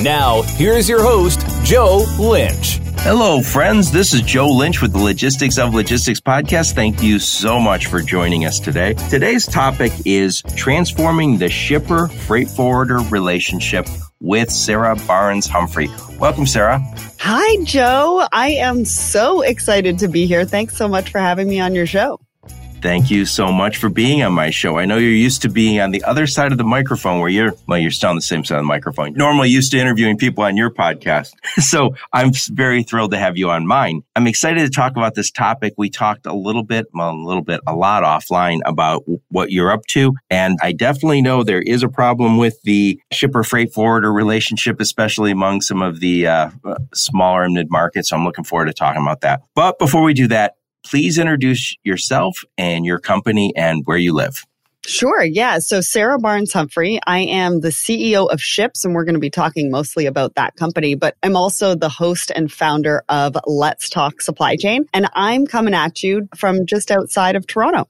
Now, here's your host, Joe Lynch. Hello, friends. This is Joe Lynch with the Logistics of Logistics podcast. Thank you so much for joining us today. Today's topic is transforming the shipper freight forwarder relationship with Sarah Barnes Humphrey. Welcome, Sarah. Hi, Joe. I am so excited to be here. Thanks so much for having me on your show. Thank you so much for being on my show. I know you're used to being on the other side of the microphone where you're, well, you're still on the same side of the microphone. Normally used to interviewing people on your podcast. so I'm very thrilled to have you on mine. I'm excited to talk about this topic. We talked a little bit, well, a little bit, a lot offline about what you're up to. And I definitely know there is a problem with the shipper freight forwarder relationship, especially among some of the uh, smaller and mid markets. So I'm looking forward to talking about that. But before we do that, please introduce yourself and your company and where you live. Sure. Yeah. So Sarah Barnes Humphrey, I am the CEO of Shipz, and we're going to be talking mostly about that company, but I'm also the host and founder of Let's Talk Supply Chain. And I'm coming at you from just outside of Toronto.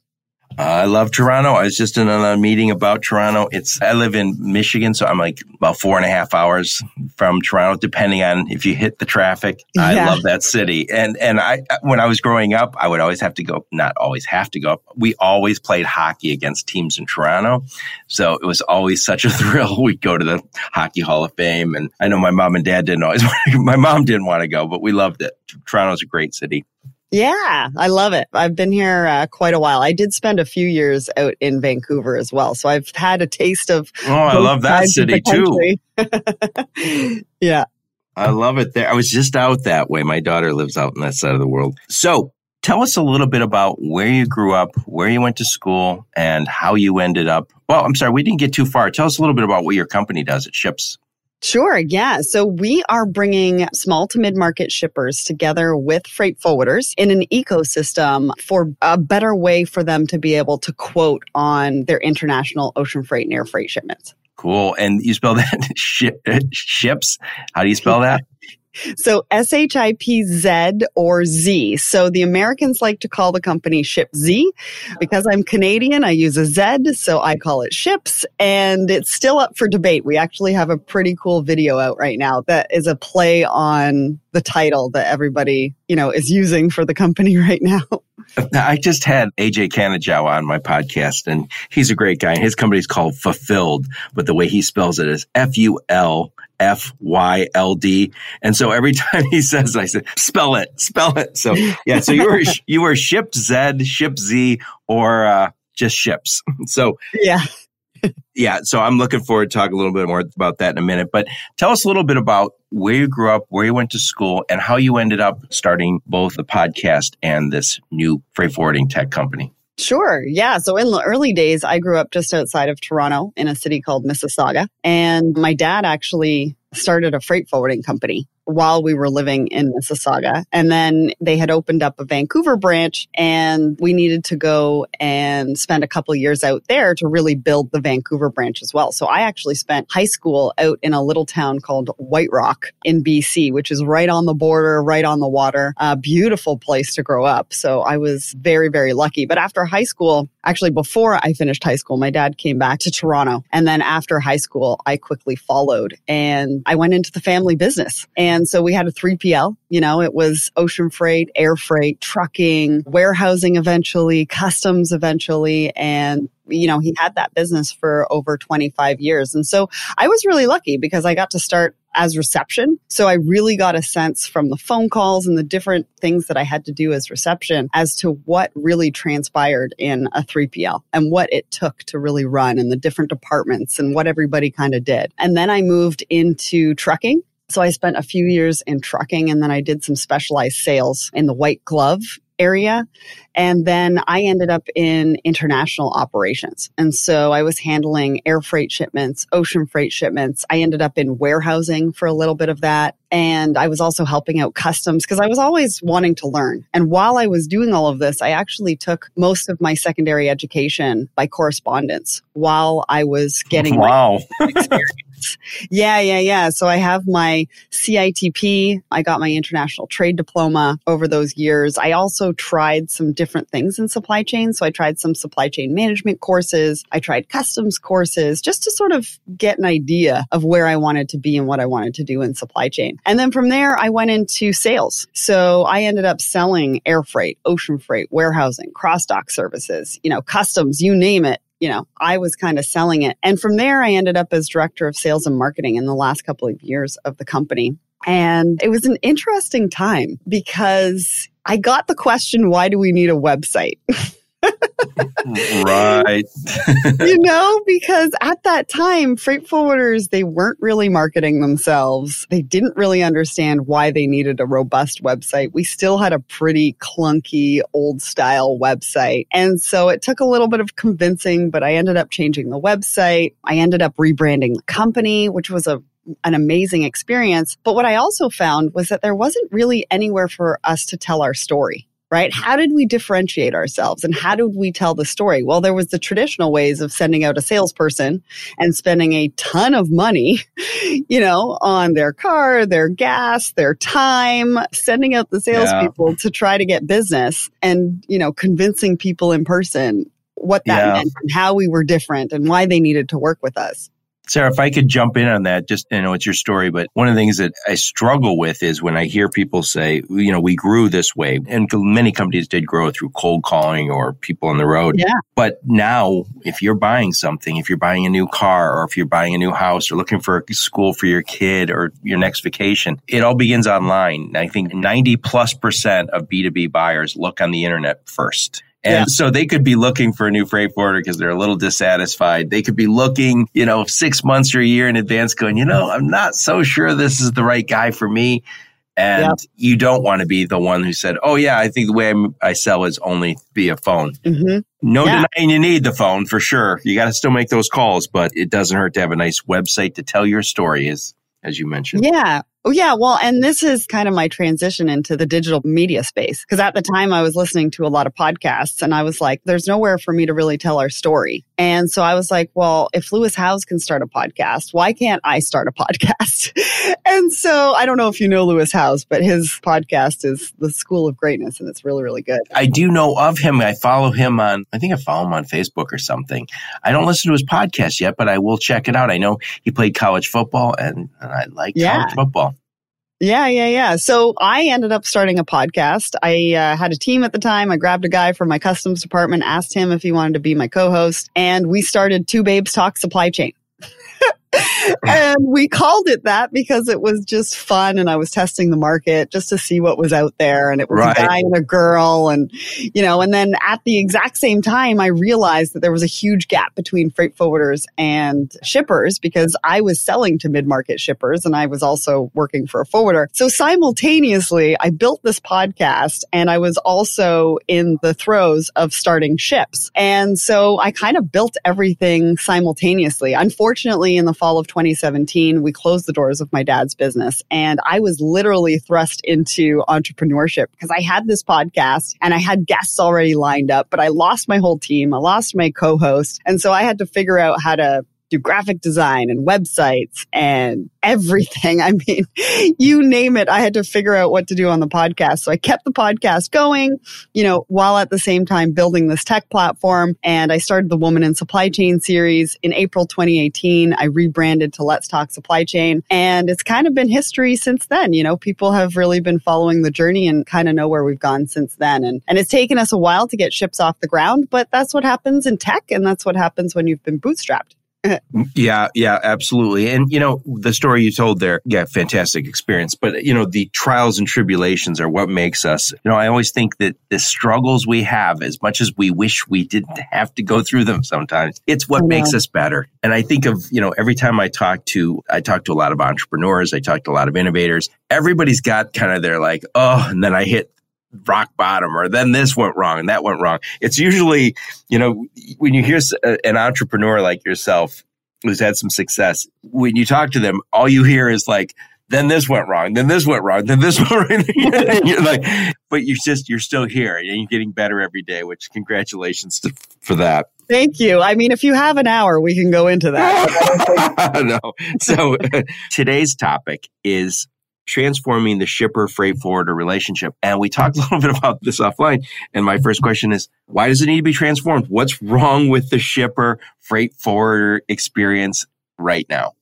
I love Toronto. I was just in a meeting about Toronto. It's I live in Michigan, so I'm like about four and a half hours from Toronto, depending on if you hit the traffic. Yeah. I love that city. And and I when I was growing up, I would always have to go. Not always have to go. We always played hockey against teams in Toronto, so it was always such a thrill. We'd go to the Hockey Hall of Fame, and I know my mom and dad didn't always. my mom didn't want to go, but we loved it. Toronto's a great city. Yeah, I love it. I've been here uh, quite a while. I did spend a few years out in Vancouver as well, so I've had a taste of. Oh, I love that city too. yeah, I love it there. I was just out that way. My daughter lives out in that side of the world. So, tell us a little bit about where you grew up, where you went to school, and how you ended up. Well, I'm sorry, we didn't get too far. Tell us a little bit about what your company does at Shipz. Sure. Yeah. So we are bringing small to mid market shippers together with freight forwarders in an ecosystem for a better way for them to be able to quote on their international ocean freight and air freight shipments. Cool. And you spell that Shipz? How do you spell that? So S H I P Z or Z. So the Americans like to call the company Ship Z. Because I'm Canadian, I use a Z, so I call it Shipz. And it's still up for debate. We actually have a pretty cool video out right now that is a play on the title that everybody, you know, is using for the company right now. I just had AJ Kanajawa on my podcast, and he's a great guy. His company is called Fulfyld, but the way he spells it is F U L F Y L D. And so every time he says, I said, spell it, spell it. So yeah, so you were, you were ship Z, ship Z, or, uh, just Shipz. So yeah. Yeah. So I'm looking forward to talk a little bit more about that in a minute, but tell us a little bit about where you grew up, where you went to school and how you ended up starting both the podcast and this new freight forwarding tech company. Sure. Yeah. So in the early days, I grew up just outside of Toronto in a city called Mississauga. And my dad actually started a freight forwarding company while we were living in Mississauga. And then they had opened up a Vancouver branch and we needed to go and spend a couple years out there to really build the Vancouver branch as well. So I actually spent high school out in a little town called White Rock in BC, which is right on the border, right on the water, a beautiful place to grow up. So I was very, very lucky. But after high school, actually before I finished high school, my dad came back to Toronto. And then after high school, I quickly followed and I went into the family business. And and so we had a 3PL, you know, it was ocean freight, air freight, trucking, warehousing eventually, customs eventually. And you know, he had that business for over 25 years. And so I was really lucky because I got to start as reception. So I really got a sense from the phone calls and the different things that I had to do as reception as to what really transpired in a 3PL and what it took to really run and the different departments and what everybody kind of did. And then I moved into trucking so I spent a few years in trucking and then I did some specialized sales in the white glove area. And then I ended up in international operations. And so I was handling air freight shipments, ocean freight shipments. I ended up in warehousing for a little bit of that. And I was also helping out customs because I was always wanting to learn. And while I was doing all of this, I actually took most of my secondary education by correspondence while I was getting wow. experience. Yeah, yeah, yeah. So I have my CITP. I got my international trade diploma over those years. I also tried some different things in supply chain. So I tried some supply chain management courses. I tried customs courses just to sort of get an idea of where I wanted to be and what I wanted to do in supply chain. And then from there, I went into sales. So I ended up selling air freight, ocean freight, warehousing, cross dock services, you know, customs, you name it you know, I was kind of selling it. And from there, I ended up as director of sales and marketing in the last couple of years of the company. And it was an interesting time because I got the question, why do we need a website? right. you know, because at that time, freight forwarders, they weren't really marketing themselves. They didn't really understand why they needed a robust website. We still had a pretty clunky old style website. And so it took a little bit of convincing, but I ended up changing the website. I ended up rebranding the company, which was a an amazing experience. But what I also found was that there wasn't really anywhere for us to tell our story right? How did we differentiate ourselves and how did we tell the story? Well, there was the traditional ways of sending out a salesperson and spending a ton of money, you know, on their car, their gas, their time, sending out the salespeople yeah. to try to get business and, you know, convincing people in person what that yeah. meant and how we were different and why they needed to work with us. Sarah, if I could jump in on that, just, you know, it's your story, but one of the things that I struggle with is when I hear people say, you know, we grew this way and many companies did grow through cold calling or people on the road. Yeah. But now if you're buying something, if you're buying a new car or if you're buying a new house or looking for a school for your kid or your next vacation, it all begins online. I think 90 plus percent of B2B buyers look on the internet first. And yeah. so they could be looking for a new freight forwarder because they're a little dissatisfied. They could be looking, you know, six months or a year in advance going, you know, I'm not so sure this is the right guy for me. And yeah. you don't want to be the one who said, oh, yeah, I think the way I sell is only via phone. Mm-hmm. No yeah. denying you need the phone for sure. You got to still make those calls, but it doesn't hurt to have a nice website to tell your story, as, as you mentioned. Yeah. Oh, yeah. Well, and this is kind of my transition into the digital media space. Because at the time I was listening to a lot of podcasts and I was like, there's nowhere for me to really tell our story. And so I was like, well, if Lewis Howes can start a podcast, why can't I start a podcast? and so I don't know if you know Lewis Howes, but his podcast is The School of Greatness and it's really, really good. I do know of him. I follow him on, I think I follow him on Facebook or something. I don't listen to his podcast yet, but I will check it out. I know he played college football and, and I like yeah. college football. Yeah, yeah, yeah. So I ended up starting a podcast. I uh, had a team at the time. I grabbed a guy from my customs department, asked him if he wanted to be my co-host, and we started Two Babes Talk Supply Chain. and we called it that because it was just fun and I was testing the market just to see what was out there. And it was right. a guy and a girl. And, you know, and then at the exact same time, I realized that there was a huge gap between freight forwarders and shippers because I was selling to mid market shippers and I was also working for a forwarder. So simultaneously, I built this podcast and I was also in the throes of starting Shipz. And so I kind of built everything simultaneously. Unfortunately, in the fall of 2017, we closed the doors of my dad's business and I was literally thrust into entrepreneurship because I had this podcast and I had guests already lined up, but I lost my whole team. I lost my co-host. And so I had to figure out how to do graphic design and websites and everything. I mean, you name it. I had to figure out what to do on the podcast. So I kept the podcast going, you know, while at the same time building this tech platform. And I started the Woman in Supply Chain series in April 2018. I rebranded to Let's Talk Supply Chain. And it's kind of been history since then. You know, people have really been following the journey and kind of know where we've gone since then. And, and it's taken us a while to get Shipz off the ground, but that's what happens in tech. And that's what happens when you've been bootstrapped. Yeah, yeah, absolutely. And, you know, the story you told there, yeah, fantastic experience. But, you know, the trials and tribulations are what makes us, you know, I always think that the struggles we have, as much as we wish we didn't have to go through them sometimes, it's what makes us better. And I think of, you know, every time I talk to, I talk to a lot of entrepreneurs, I talk to a lot of innovators, everybody's got kind of their like, oh, and then I hit rock bottom or then this went wrong and that went wrong. It's usually, you know, when you hear uh, an entrepreneur like yourself who's had some success, when you talk to them, all you hear is like, then this went wrong, then this went wrong, then this went wrong. you're like, but you're just you're still here and you're getting better every day. Which congratulations to, for that. Thank you. I mean, if you have an hour, we can go into that. no. So today's topic is transforming the shipper freight forwarder relationship. And we talked a little bit about this offline. And my first question is, why does it need to be transformed? What's wrong with the shipper freight forwarder experience right now?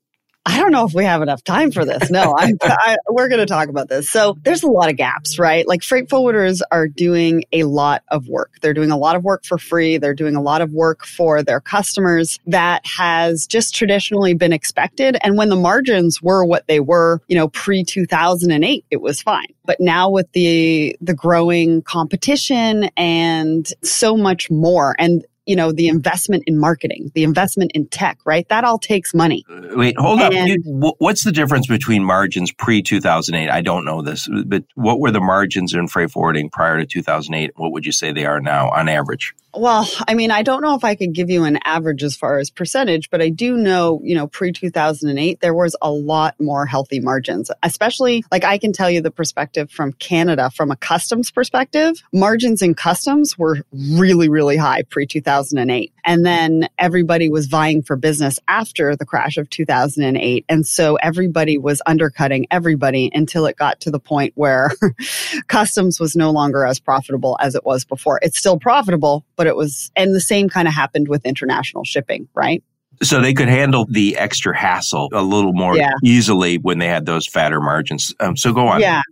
I don't know if we have enough time for this. No, I, I, we're going to talk about this. So there's a lot of gaps, right? Like freight forwarders are doing a lot of work. They're doing a lot of work for free. They're doing a lot of work for their customers that has just traditionally been expected. And when the margins were what they were, you know, pre 2008, it was fine. But now with the, the growing competition and so much more, and you know, the investment in marketing, the investment in tech, right? That all takes money. Wait, hold and, up. You, what's the difference between margins pre 2008? I don't know this, but what were the margins in freight forwarding prior to 2008? What would you say they are now on average? Well, I mean, I don't know if I could give you an average as far as percentage, but I do know, you know, pre 2008, there was a lot more healthy margins, especially like I can tell you the perspective from Canada, from a customs perspective, margins in customs were really, really high pre 2008. And then everybody was vying for business after the crash of 2008. And so everybody was undercutting everybody until it got to the point where customs was no longer as profitable as it was before. It's still profitable, but it was, and the same kind of happened with international shipping, right? So they could handle the extra hassle a little more yeah. easily when they had those fatter margins. Um, so go on. Yeah.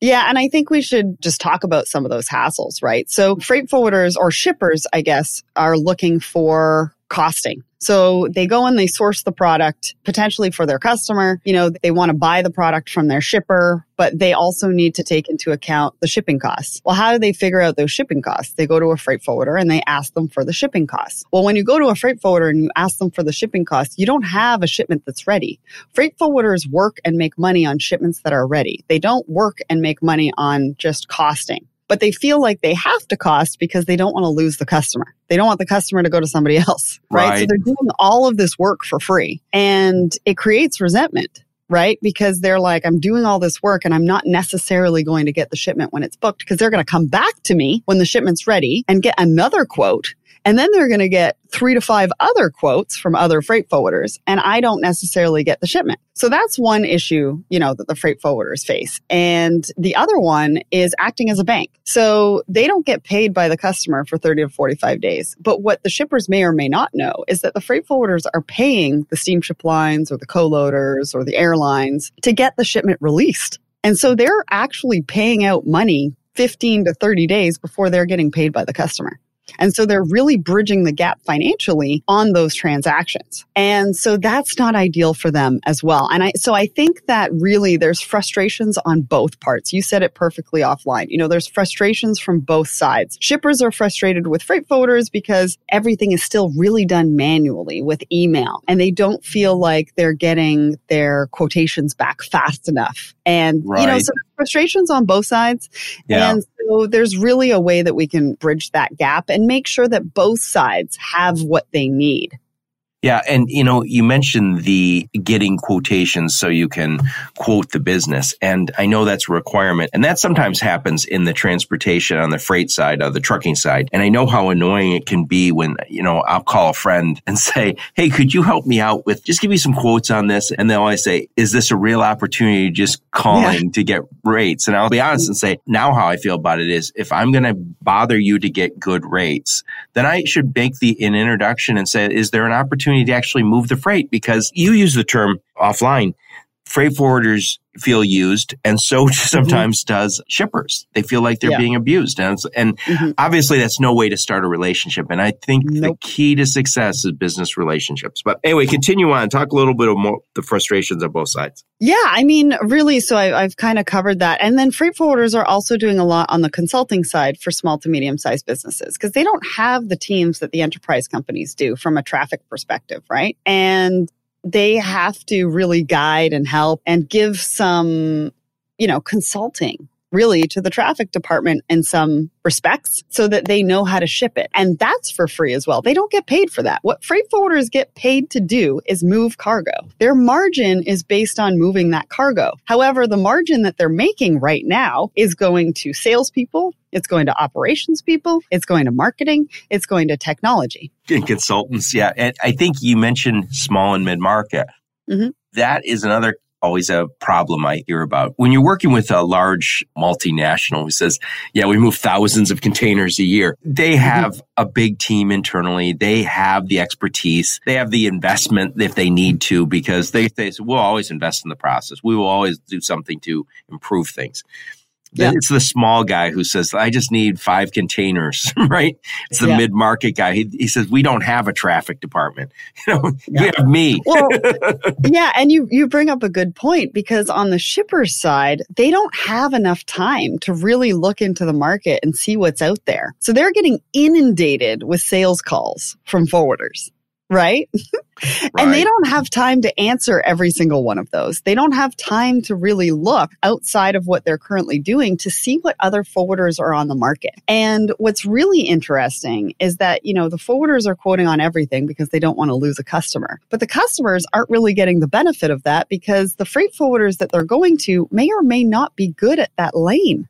Yeah, and I think we should just talk about some of those hassles, right? So freight forwarders or shippers, I guess, are looking for costing. So they go and they source the product potentially for their customer. You know, they want to buy the product from their shipper, but they also need to take into account the shipping costs. Well, how do they figure out those shipping costs? They go to a freight forwarder and they ask them for the shipping costs. Well, when you go to a freight forwarder and you ask them for the shipping costs, you don't have a shipment that's ready. Freight forwarders work and make money on shipments that are ready. They don't work and make money on just costing but they feel like they have to cost because they don't want to lose the customer. They don't want the customer to go to somebody else, right? right? So they're doing all of this work for free and it creates resentment right? Because they're like, I'm doing all this work and I'm not necessarily going to get the shipment when it's booked because they're going to come back to me when the shipment's ready and get another quote and then they're going to get three to five other quotes from other freight forwarders. And I don't necessarily get the shipment. So that's one issue, you know, that the freight forwarders face. And the other one is acting as a bank. So they don't get paid by the customer for 30 to 45 days. But what the shippers may or may not know is that the freight forwarders are paying the steamship lines or the co-loaders or the airlines to get the shipment released. And so they're actually paying out money 15 to 30 days before they're getting paid by the customer. And so they're really bridging the gap financially on those transactions. And so that's not ideal for them as well. And I, so I think that really there's frustrations on both parts. You said it perfectly offline. You know, there's frustrations from both sides. Shippers are frustrated with freight forwarders because everything is still really done manually with email and they don't feel like they're getting their quotations back fast enough. And, right. you know, so frustrations on both sides. Yeah. And so there's really a way that we can bridge that gap and make sure that both sides have what they need. Yeah, and you know, you mentioned the getting quotations so you can quote the business, and I know that's a requirement, and that sometimes happens in the transportation on the freight side, of the trucking side, and I know how annoying it can be when you know I'll call a friend and say, "Hey, could you help me out with just give me some quotes on this?" And they'll always say, "Is this a real opportunity? Just calling yeah. to get rates?" And I'll be honest and say, now how I feel about it is, if I'm going to bother you to get good rates, then I should make the an introduction and say, "Is there an opportunity?" Opportunity to actually move the freight because you use the term offline. Freight forwarders feel used and so sometimes mm-hmm. does shippers. They feel like they're yeah. being abused. And, and mm-hmm. obviously that's no way to start a relationship. And I think nope. the key to success is business relationships. But anyway, continue on. Talk a little bit more the frustrations on both sides. Yeah. I mean, really. So I, I've kind of covered that. And then freight forwarders are also doing a lot on the consulting side for small to medium sized businesses because they don't have the teams that the enterprise companies do from a traffic perspective. Right. And they have to really guide and help and give some, you know, consulting really to the traffic department in some respects so that they know how to ship it. And that's for free as well. They don't get paid for that. What freight forwarders get paid to do is move cargo. Their margin is based on moving that cargo. However, the margin that they're making right now is going to salespeople, it's going to operations people, it's going to marketing, it's going to technology. And consultants, yeah. And I think you mentioned small and mid market. Mm-hmm. That is another always a problem I hear about. When you're working with a large multinational who says, yeah, we move thousands of containers a year, they mm-hmm. have mm-hmm. a big team internally. They have the expertise. They have the investment if they need to, because they, they say, we'll always invest in the process. We will always do something to improve things. Yeah. It's the small guy who says, I just need five containers, right? It's the yeah. mid market guy. He, he, says, We don't have a traffic department. You know, yeah. we have me. well, yeah. And you, you bring up a good point because on the shipper's side, they don't have enough time to really look into the market and see what's out there. So they're getting inundated with sales calls from forwarders right? right? and they don't have time to answer every single one of those. They don't have time to really look outside of what they're currently doing to see what other forwarders are on the market. And what's really interesting is that, you know, the forwarders are quoting on everything because they don't want to lose a customer. But the customers aren't really getting the benefit of that because the freight forwarders that they're going to may or may not be good at that lane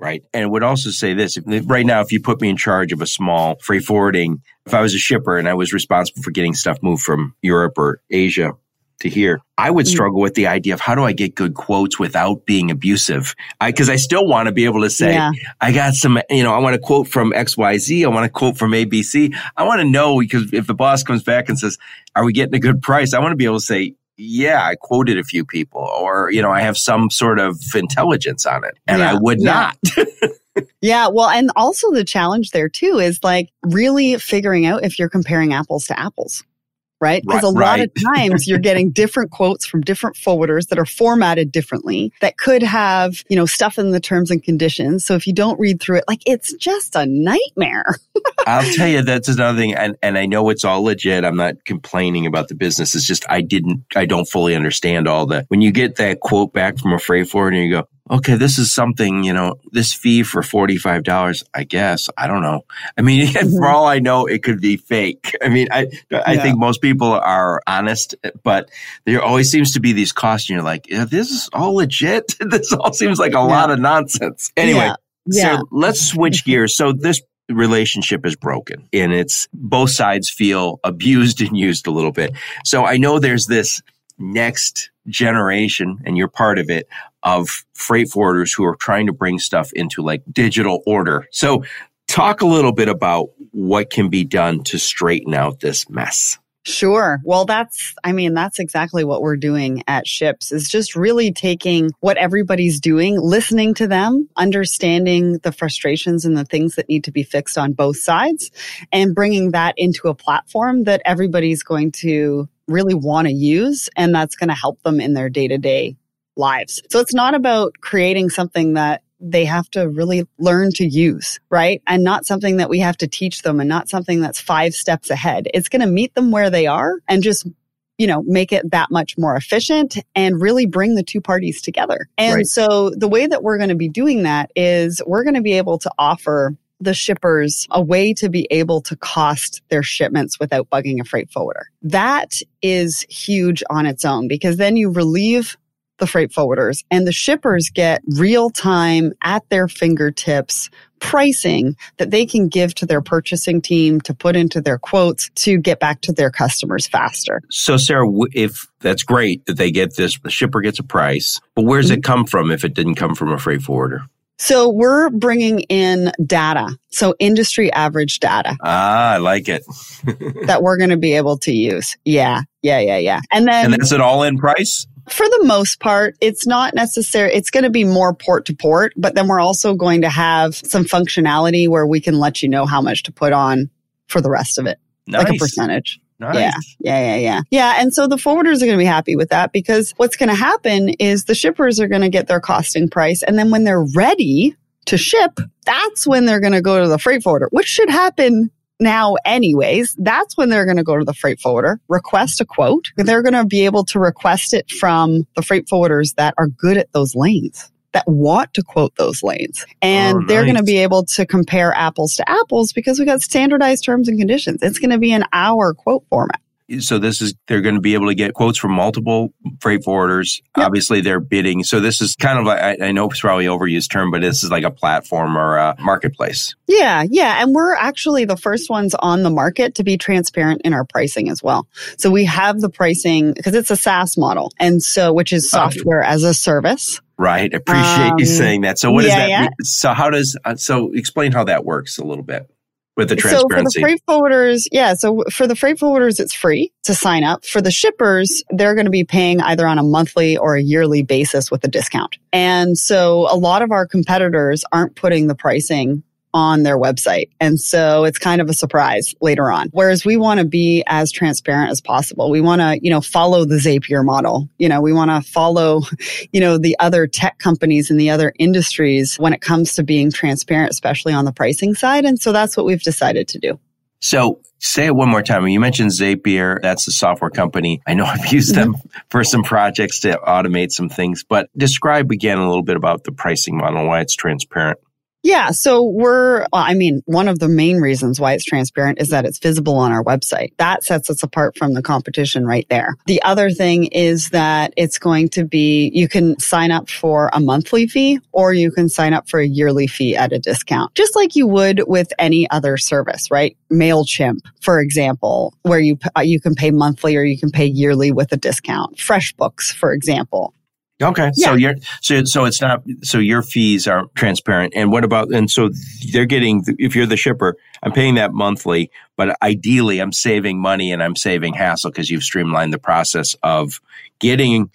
right? And would also say this right now, if you put me in charge of a small freight forwarding, if I was a shipper and I was responsible for getting stuff moved from Europe or Asia to here, I would mm. struggle with the idea of how do I get good quotes without being abusive? Because I, I, still want to be able to say, yeah. I got some, you know, I want to quote from XYZ. I want to quote from ABC. I want to know because if the boss comes back and says, are we getting a good price? I want to be able to say, yeah, I quoted a few people, or, you know, I have some sort of intelligence on it, and yeah, I would yeah. not. yeah. Well, and also the challenge there too is like really figuring out if you're comparing apples to apples right? Because a right. lot of times you're getting different quotes from different forwarders that are formatted differently that could have, you know, stuff in the terms and conditions. So if you don't read through it, like it's just a nightmare. I'll tell you that's another thing. And, and I know it's all legit. I'm not complaining about the business. It's just I didn't, I don't fully understand all that. when you get that quote back from a freight forwarder and you go, okay, this is something, you know, this fee for $45, I guess. I don't know. I mean, mm-hmm. for all I know, it could be fake. I mean, I, I yeah. think most people are honest, but there always seems to be these costs and you're like, yeah, this is all legit. this all seems like a yeah. lot of nonsense. Anyway, yeah. so let's switch gears. So this relationship is broken and it's both sides feel abused and used a little bit. So I know there's this next generation, and you're part of it, of freight forwarders who are trying to bring stuff into like digital order. So, talk a little bit about what can be done to straighten out this mess. Sure. Well, that's, I mean, that's exactly what we're doing at Shipz is just really taking what everybody's doing, listening to them, understanding the frustrations and the things that need to be fixed on both sides and bringing that into a platform that everybody's going to really want to use and that's going to help them in their day to day lives. So it's not about creating something that they have to really learn to use, right? And not something that we have to teach them and not something that's five steps ahead. It's going to meet them where they are and just you know, make it that much more efficient and really bring the two parties together. And right. so the way that we're going to be doing that is we're going to be able to offer the shippers a way to be able to cost their shipments without bugging a freight forwarder. That is huge on its own because then you relieve the freight forwarders and the shippers get real time at their fingertips pricing that they can give to their purchasing team to put into their quotes to get back to their customers faster. So, Sarah, if that's great that they get this, the shipper gets a price, but where does mm-hmm. it come from if it didn't come from a freight forwarder? So we're bringing in data. So industry average data. Ah, I like it. that we're going to be able to use. Yeah. Yeah. Yeah. Yeah. And then. And that's it all in price? For the most part, it's not necessary. It's going to be more port to port, but then we're also going to have some functionality where we can let you know how much to put on for the rest of it. Nice. Like a percentage. Nice. Yeah, yeah, yeah, yeah. Yeah. And so the forwarders are going to be happy with that because what's going to happen is the shippers are going to get their costing price. And then when they're ready to ship, that's when they're going to go to the freight forwarder, which should happen now anyways. That's when they're going to go to the freight forwarder, request a quote. They're going to be able to request it from the freight forwarders that are good at those lanes that want to quote those lanes. And Oh, they're going to be able to compare apples to apples because we got standardized terms and conditions. It's going to be in our quote format. So this is they're going to be able to get quotes from multiple freight forwarders. Yep. Obviously, they're bidding. So this is kind of like I, I know it's probably overused term, but this is like a platform or a marketplace. Yeah, yeah. And we're actually the first ones on the market to be transparent in our pricing as well. So we have the pricing because it's a SaaS model. And so, which is Oh. software as a service. Right. Appreciate you Um, saying that. So what does that yeah. mean? So how does uh, so explain how that works a little bit with the transparency. So for the freight forwarders, yeah. So for the freight forwarders, it's free to sign up. For the shippers, they're going to be paying either on a monthly or a yearly basis with a discount. And so a lot of our competitors aren't putting the pricing on their website. And so it's kind of a surprise later on. Whereas we want to be as transparent as possible. We want to, you know, follow the Zapier model. You know, we want to follow, you know, the other tech companies and the other industries when it comes to being transparent, especially on the pricing side. And so that's what we've decided to do. So say it one more time. You mentioned Zapier. That's the software company. I know I've used them mm-hmm. for some projects to automate some things, but describe again a little bit about the pricing model, why it's transparent. Yeah. So we're, well, I mean, one of the main reasons why it's transparent is that it's visible on our website. That sets us apart from the competition right there. The other thing is that it's going to be, you can sign up for a monthly fee or you can sign up for a yearly fee at a discount, just like you would with any other service, right? MailChimp, for example, where you, uh, you can pay monthly or you can pay yearly with a discount. FreshBooks, for example. Okay. So Yeah. you're so so it's not so your fees are transparent. And what about and so they're getting if you're the shipper, I'm paying that monthly, but ideally I'm saving money and I'm saving hassle because you've streamlined the process of getting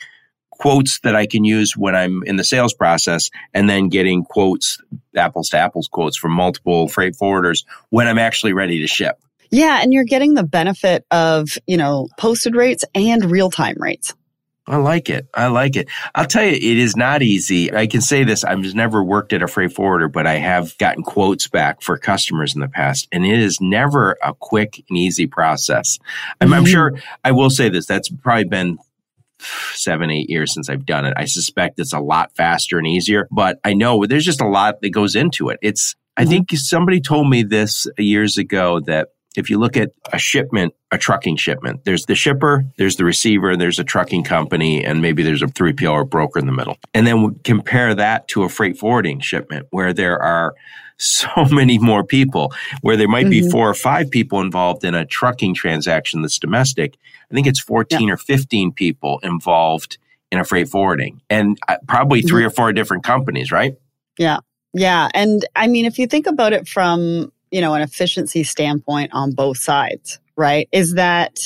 quotes that I can use when I'm in the sales process and then getting quotes apples to apples quotes from multiple freight forwarders when I'm actually ready to ship. Yeah. And you're getting the benefit of, you know, posted rates and real time rates. I like it. I like it. I'll tell you, it is not easy. I can say this. I've never worked at a freight forwarder, but I have gotten quotes back for customers in the past, and it is never a quick and easy process. I'm, I'm Mhm. sure I will say this. That's probably been seven, eight years since I've done it. I suspect it's a lot faster and easier, but I know there's just a lot that goes into it. It's, I Mhm. think somebody told me this years ago that if you look at a shipment, a trucking shipment, there's the shipper, there's the receiver, and there's a trucking company, and maybe there's a 3PL or broker in the middle. And then compare that to a freight forwarding shipment where there are so many more people, where there might be Mhm. four or five people involved in a trucking transaction that's domestic. I think it's 14 or 15 people involved in a freight forwarding and uh, probably 3 or four different companies, right? Yeah. Yeah. And I mean, if you think about it from, you know, an efficiency standpoint on both sides, right, is that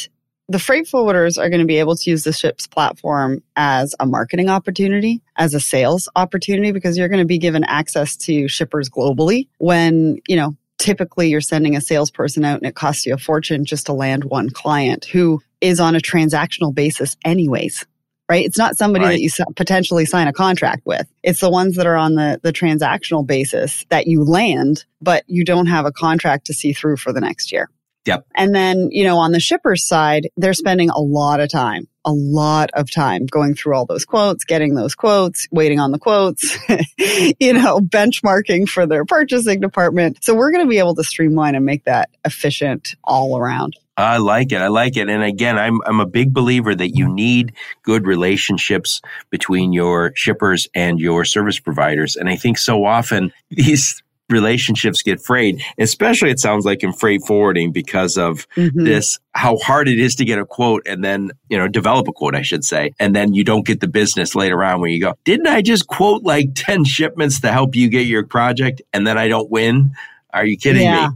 the freight forwarders are going to be able to use the Shipz platform as a marketing opportunity, as a sales opportunity, because you're going to be given access to shippers globally when, you know, typically you're sending a salesperson out and it costs you a fortune just to land one client who is on a transactional basis anyways right it's not somebody Right. that you potentially sign a contract with it's the ones that are on the the transactional basis that you land but you don't have a contract to see through for the next year Yep. and then you know on the shipper's side they're spending a lot of time a lot of time going through all those quotes getting those quotes waiting on the quotes you know benchmarking for their purchasing department so we're going to be able to streamline and make that efficient all around I like it. I like it. And again, I'm I'm a big believer that you need good relationships between your shippers and your service providers. And I think so often these relationships get frayed, especially it sounds like in freight forwarding because of Mhm. this how hard it is to get a quote and then, you know, develop a quote, I should say. And then you don't get the business later on when you go, didn't I just quote like 10 shipments to help you get your project and then I don't win? Are you kidding Yeah. me?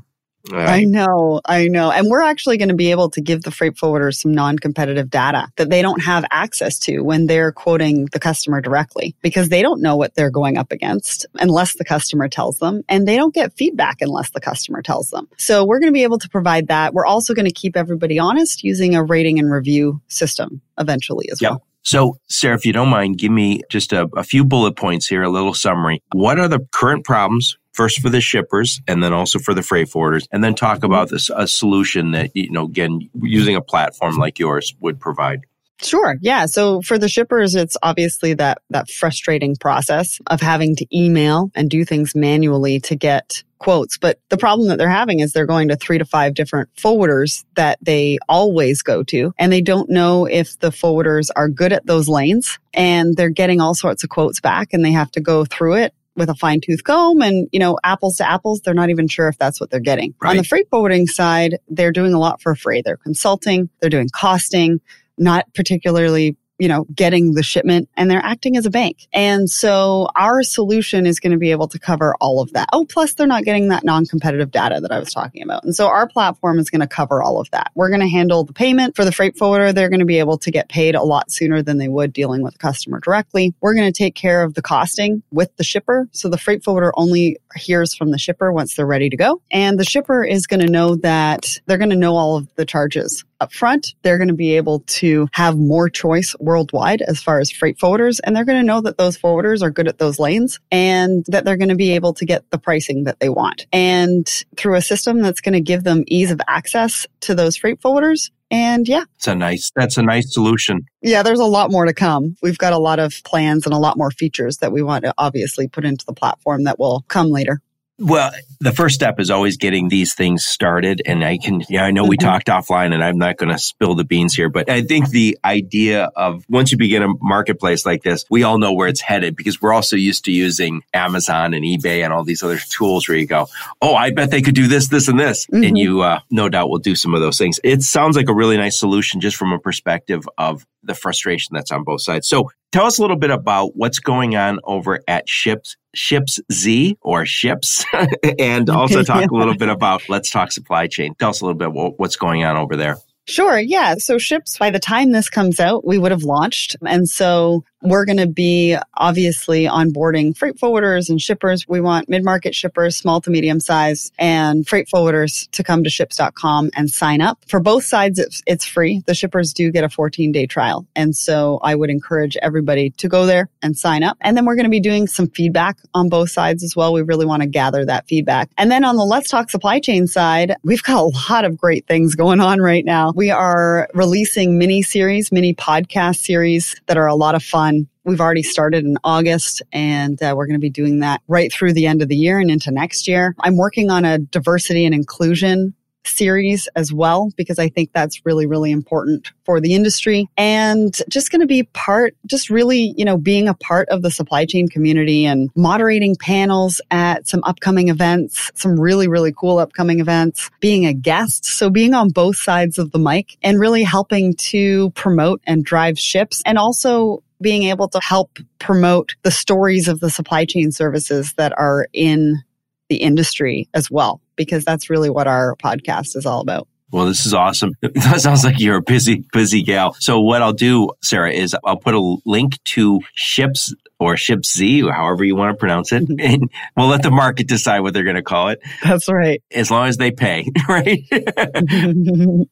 All I know, I know. And we're actually going to be able to give the freight forwarders some non competitive data that they don't have access to when they're quoting the customer directly because they don't know what they're going up against unless the customer tells them. And they don't get feedback unless the customer tells them. So we're going to be able to provide that. We're also going to keep everybody honest using a rating and review system eventually as Yep. well. So, Sarah, if you don't mind, give me just a, a few bullet points here, a little summary. What are the current problems? First for the shippers, and then also for the freight forwarders, and then talk about this a solution that you know again using a platform like yours would provide. Sure. Yeah. So for the shippers, it's obviously that, that frustrating process of having to email and do things manually to get quotes. But the problem that they're having is they're going to three to five different forwarders that they always go to. And they don't know if the forwarders are good at those lanes and they're getting all sorts of quotes back and they have to go through it with a fine tooth comb and, you know, apples to apples, they're not even sure if that's what they're getting. Right. On the freight forwarding side, they're doing a lot for free. They're consulting, they're doing costing, not particularly you know, getting the shipment and they're acting as a bank. And so our solution is going to be able to cover all of that. Oh, plus they're not getting that non-competitive data that I was talking about. And so our platform is going to cover all of that. We're going to handle the payment for the freight forwarder. They're going to be able to get paid a lot sooner than they would dealing with a customer directly. We're going to take care of the costing with the shipper. So the freight forwarder only hears from the shipper once they're ready to go. And the shipper is going to know that they're going to know all of the charges up front. They're going to be able to have more choice worldwide as far as freight forwarders. And they're going to know that those forwarders are good at those lanes and that they're going to be able to get the pricing that they want. And through a system that's going to give them ease of access to those freight forwarders, and yeah. It's a nice, that's a nice solution. Yeah, there's a lot more to come. We've got a lot of plans and a lot more features that we want to obviously put into the platform that will come later. Well, the first step is always getting these things started. And I can, yeah, I know we mm-hmm. talked offline and I'm not going to spill the beans here, but I think the idea of once you begin a marketplace like this, we all know where it's headed because we're also used to using Amazon and eBay and all these other tools where you go, Oh, I bet they could do this, this, and this. Mm-hmm. And you, uh, no doubt will do some of those things. It sounds like a really nice solution just from a perspective of the frustration that's on both sides. So tell us a little bit about what's going on over at Shipz Ships Z or Shipz, and also talk a little bit about Let's Talk Supply Chain. Tell us a little bit what's going on over there. Sure. Yeah. So Shipz, by the time this comes out, we would have launched. And so we're going to be obviously onboarding freight forwarders and shippers. We want mid-market shippers, small to medium size and freight forwarders to come to shipz.com and sign up. For both sides, it's, it's free. The shippers do get a 14 day trial. And so I would encourage everybody to go there and sign up. And then we're going to be doing some feedback on both sides as well. We really want to gather that feedback. And then on the Let's Talk supply chain side, we've got a lot of great things going on right now. We are releasing mini series, mini podcast series that are a lot of fun We've already started in August and uh, we're going to be doing that right through the end of the year and into next year. I'm working on a diversity and inclusion series as well because I think that's really really important for the industry and just going to be part just really you know being a part of the supply chain community and moderating panels at some upcoming events some really really cool upcoming events being a guest so being on both sides of the mic and really helping to promote and drive Shipz and also being able to help promote the stories of the supply chain services that are in the industry as well, because that's really what our podcast is all about. Well, this is awesome. That sounds like you're a busy, busy gal. So what I'll do, Sarah, is I'll put a link to Shipz or Ship Z, however you want to pronounce it. And we'll let the market decide what they're going to call it. That's right. As long as they pay, right?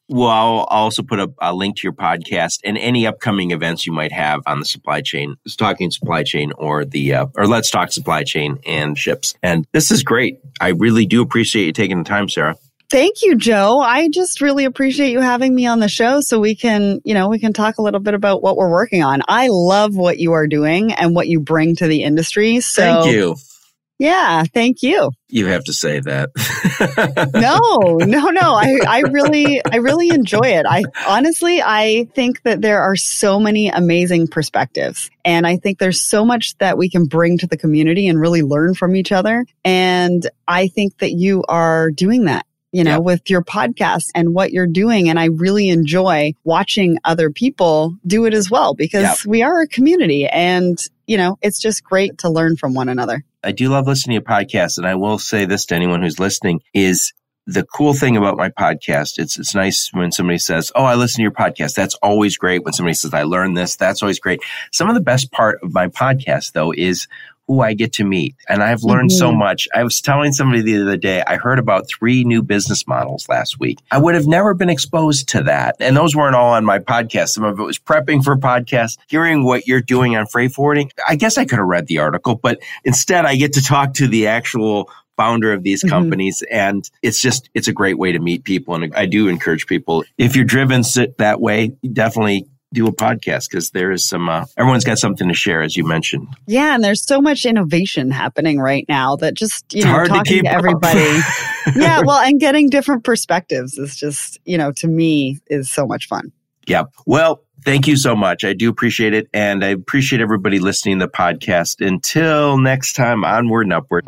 well, I'll also put a, a, link to your podcast and any upcoming events you might have on the supply chain, talking supply chain or the, uh, or let's talk supply chain and Shipz. And this is great. I really do appreciate you taking the time, Sarah. Thank you, Joe. I just really appreciate you having me on the show so we can, you know, we can talk a little bit about what we're working on. I love what you are doing and what you bring to the industry. So Thank you. Yeah, thank you. You have to say that. no, no, no. I, I really, I really enjoy it. I honestly, I think that there are so many amazing perspectives. And I think there's so much that we can bring to the community and really learn from each other. And I think that you are doing that you know, yep. with your podcast and what you're doing. And I really enjoy watching other people do it as well because yep. we are a community and, you know, it's just great to learn from one another. I do love listening to podcasts. And I will say this to anyone who's listening is the cool thing about my podcast, it's it's nice when somebody says, "Oh, I listen to your podcast." That's always great. When somebody says, "I learned this," that's always great. Some of the best part of my podcast, though, is who I get to meet. And I've learned mm-hmm. so much. I was telling somebody the other day, I heard about three new business models last week. I would have never been exposed to that. And those weren't all on my podcast. Some of it was prepping for podcasts, hearing what you're doing on freight forwarding. I guess I could have read the article, but instead I get to talk to the actual founder of these mm-hmm. companies. Mm-hmm. And it's just, it's a great way to meet people. And I do encourage people, if you're driven that way, definitely do a podcast because there is some, uh, everyone's got something to share, as you mentioned. Yeah. And there's so much innovation happening right now that just, you It's know, hard to talking keep to everybody. yeah. Well, and getting different perspectives is just, you know, to me is so much fun. Yeah. Well, thank you so much. I do appreciate it. And I appreciate everybody listening to the podcast. Until next time, onward and upward.